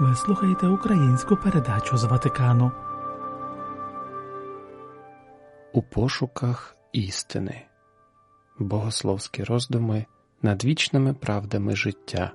Ви слухаєте українську передачу з Ватикану. У пошуках істини. Богословські роздуми над вічними правдами життя.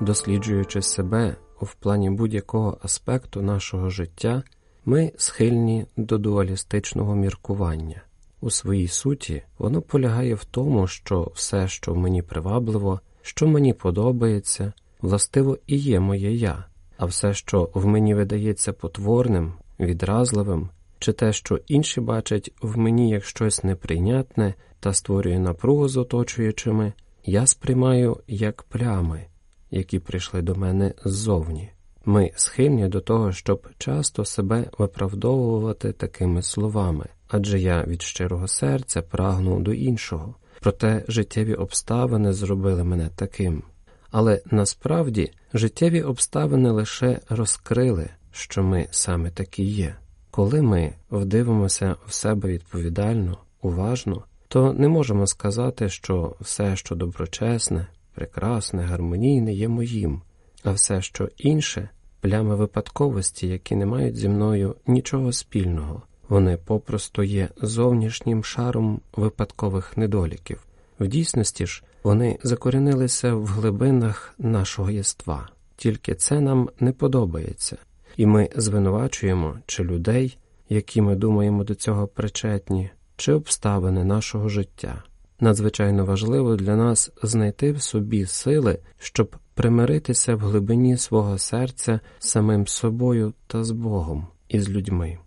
Досліджуючи себе в плані будь-якого аспекту нашого життя, ми схильні до дуалістичного міркування. У своїй суті воно полягає в тому, що все, що мені привабливо, що мені подобається, властиво і є моє я, а все, що в мені видається потворним, відразливим, чи те, що інші бачать в мені як щось неприйнятне та створює напругу з оточуючими, я сприймаю як плями, які прийшли до мене ззовні. Ми схильні до того, щоб часто себе виправдовувати такими словами, адже я від щирого серця прагну до іншого, проте життєві обставини зробили мене таким. Але насправді життєві обставини лише розкрили, що ми саме такі є. Коли ми вдивимося в себе відповідально, уважно, то не можемо сказати, що все, що доброчесне, прекрасне, гармонійне, є моїм а все, що інше плями випадковості, які не мають зі мною нічого спільного, вони попросту є зовнішнім шаром випадкових недоліків. В дійсності ж вони закорінилися в глибинах нашого єства, тільки це нам не подобається, і ми звинувачуємо чи людей, які ми думаємо до цього причетні, чи обставини нашого життя. Надзвичайно важливо для нас знайти в собі сили, щоб примиритися в глибині свого серця з самим собою та з Богом і з людьми.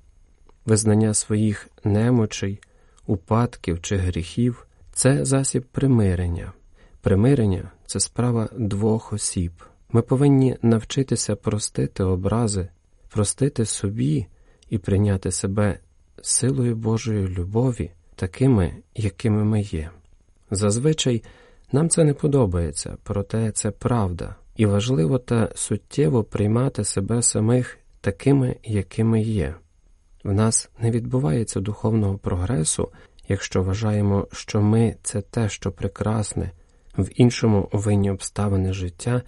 Визнання своїх немочей, упадків чи гріхів це засіб примирення. Примирення це справа двох осіб. Ми повинні навчитися простити образи, простити собі і прийняти себе силою Божої любові, такими, якими ми є. Зазвичай нам це не подобається, проте це правда, і важливо та суттєво приймати себе самих такими, якими є. В нас не відбувається духовного прогресу, якщо вважаємо, що ми це те, що прекрасне, в іншому винні обставини життя,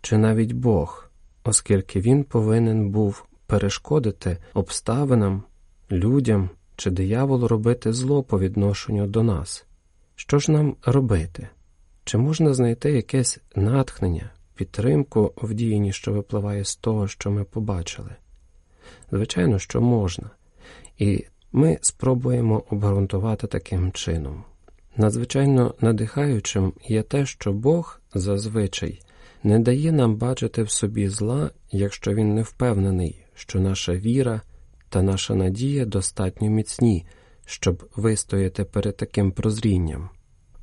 чи навіть Бог, оскільки він повинен був перешкодити обставинам, людям чи дияволу робити зло по відношенню до нас. Що ж нам робити? Чи можна знайти якесь натхнення, підтримку в діянні, що випливає з того, що ми побачили? Звичайно, що можна, і ми спробуємо обґрунтувати таким чином. Надзвичайно надихаючим є те, що Бог зазвичай не дає нам бачити в собі зла, якщо він не впевнений, що наша віра та наша надія достатньо міцні, щоб вистояти перед таким прозрінням.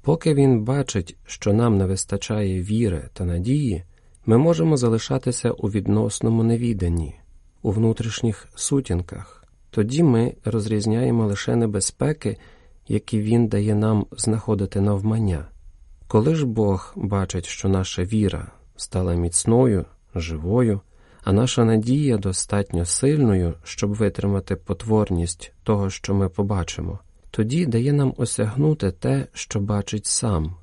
Поки він бачить, що нам не вистачає віри та надії, ми можемо залишатися у відносному невіданні, у внутрішніх сутінках, тоді ми розрізняємо лише небезпеки, які він дає нам знаходити навмання. Коли ж Бог бачить, що наша віра стала міцною, живою, а наша надія достатньо сильною, щоб витримати потворність того, що ми побачимо, тоді дає нам осягнути те, що бачить сам,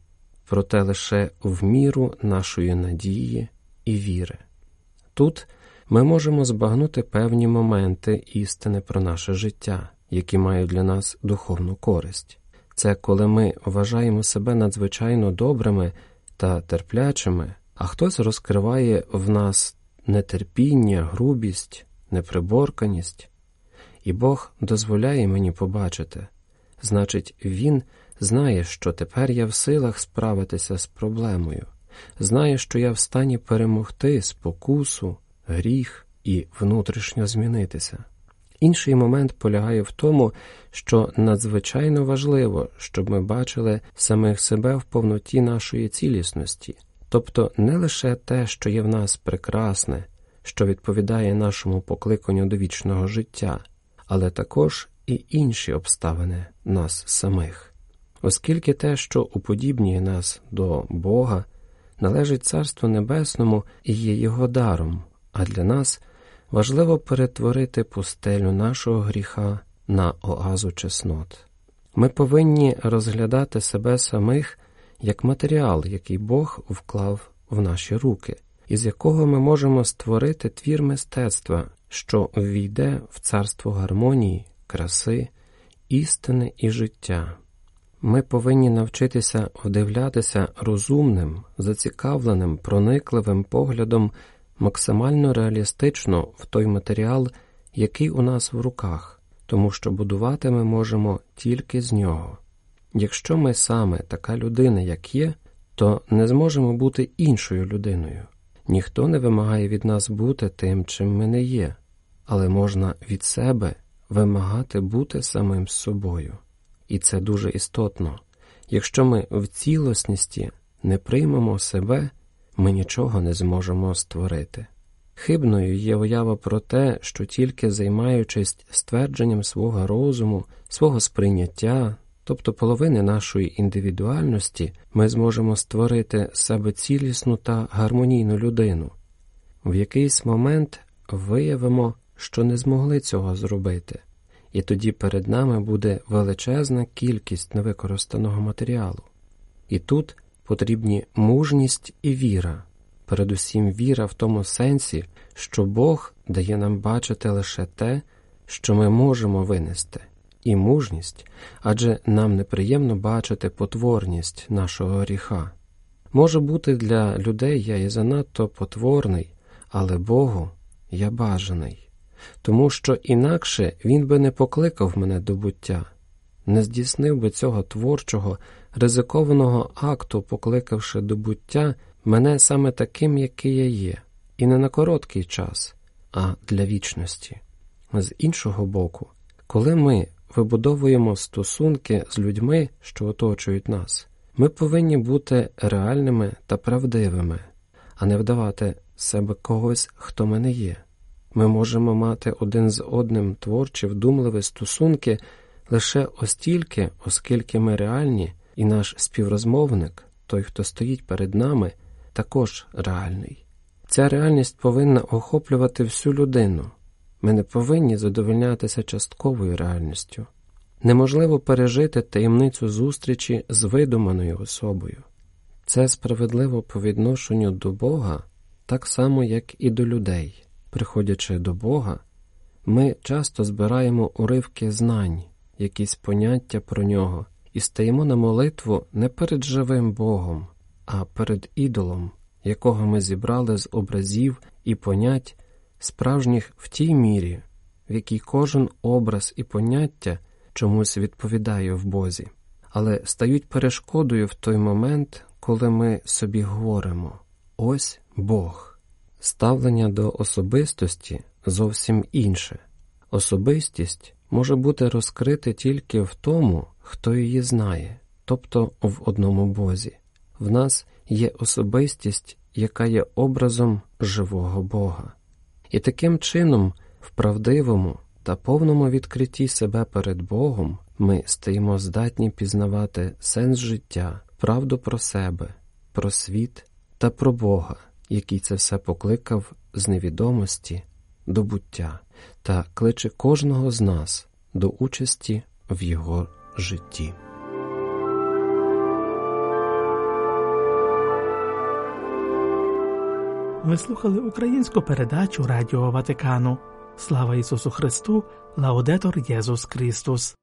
проте лише в міру нашої надії і віри. Тут ми можемо збагнути певні моменти істини про наше життя, які мають для нас духовну користь. Це коли ми вважаємо себе надзвичайно добрими та терплячими, а хтось розкриває в нас нетерпіння, грубість, неприборканість, і Бог дозволяє мені побачити, значить, Він знає, що тепер я в силах справитися з проблемою, знає, що я в стані перемогти спокусу, гріх і внутрішньо змінитися. Інший момент полягає в тому, що надзвичайно важливо, щоб ми бачили самих себе в повноті нашої цілісності, тобто не лише те, що є в нас прекрасне, що відповідає нашому покликанню до вічного життя, але також і інші обставини нас самих, оскільки те, що уподібнює нас до Бога, належить Царству Небесному і є його даром, а для нас важливо перетворити пустелю нашого гріха на оазу чеснот. Ми повинні розглядати себе самих як матеріал, який Бог вклав в наші руки, із якого ми можемо створити твір мистецтва, що ввійде в царство гармонії, краси, істини і життя. Ми повинні навчитися вдивлятися розумним, зацікавленим, проникливим поглядом максимально реалістично в той матеріал, який у нас в руках, тому що будувати ми можемо тільки з нього. Якщо ми саме така людина, як є, то не зможемо бути іншою людиною. Ніхто не вимагає від нас бути тим, чим ми не є, але можна від себе вимагати бути самим собою. І це дуже істотно. Якщо ми в цілісності не приймемо себе, ми нічого не зможемо створити. Хибною є уява про те, що тільки займаючись ствердженням свого розуму, свого сприйняття, тобто половини нашої індивідуальності, ми зможемо створити себе цілісну та гармонійну людину. В якийсь момент виявимо, що не змогли цього зробити, і тоді перед нами буде величезна кількість невикористаного матеріалу. І тут потрібні мужність і віра, передусім віра в тому сенсі, що Бог дає нам бачити лише те, що ми можемо винести, і мужність, адже нам неприємно бачити потворність нашого гріха. Може бути, для людей я і занадто потворний, але Богу я бажаний, тому що інакше Він би не покликав мене до буття, не здійснив би цього творчого, ризикованого акту, покликавши до буття мене саме таким, який я є, і не на короткий час, а для вічності. З іншого боку, коли ми вибудовуємо стосунки з людьми, що оточують нас, ми повинні бути реальними та правдивими, а не вдавати себе когось, хто ми не є. Ми можемо мати один з одним творчі, вдумливі стосунки лише остільки, оскільки ми реальні, і наш співрозмовник, той, хто стоїть перед нами, також реальний. Ця реальність повинна охоплювати всю людину. Ми не повинні задовольнятися частковою реальністю. Неможливо пережити таємницю зустрічі з видуманою особою. Це справедливо по відношенню до Бога, так само, як і до людей. Приходячи до Бога, ми часто збираємо уривки знань, якісь поняття про нього, і стаємо на молитву не перед живим Богом, а перед ідолом, якого ми зібрали з образів і понять, справжніх в тій мірі, в якій кожен образ і поняття чомусь відповідає в Бозі, але стають перешкодою в той момент, коли ми собі говоримо ось Бог. Ставлення до особистості зовсім інше. Особистість може бути розкрита тільки в тому, хто її знає, тобто в одному Бозі. В нас є особистість, яка є образом живого Бога. І таким чином, в правдивому та повному відкритті себе перед Богом ми стаємо здатні пізнавати сенс життя, правду про себе, про світ та про Бога, який це все покликав з невідомості до буття та кличе кожного з нас до участі в його житті. Ви слухали українську передачу Радіо Ватикану. Слава Ісусу Христу, Лаудетор Єсус Христос.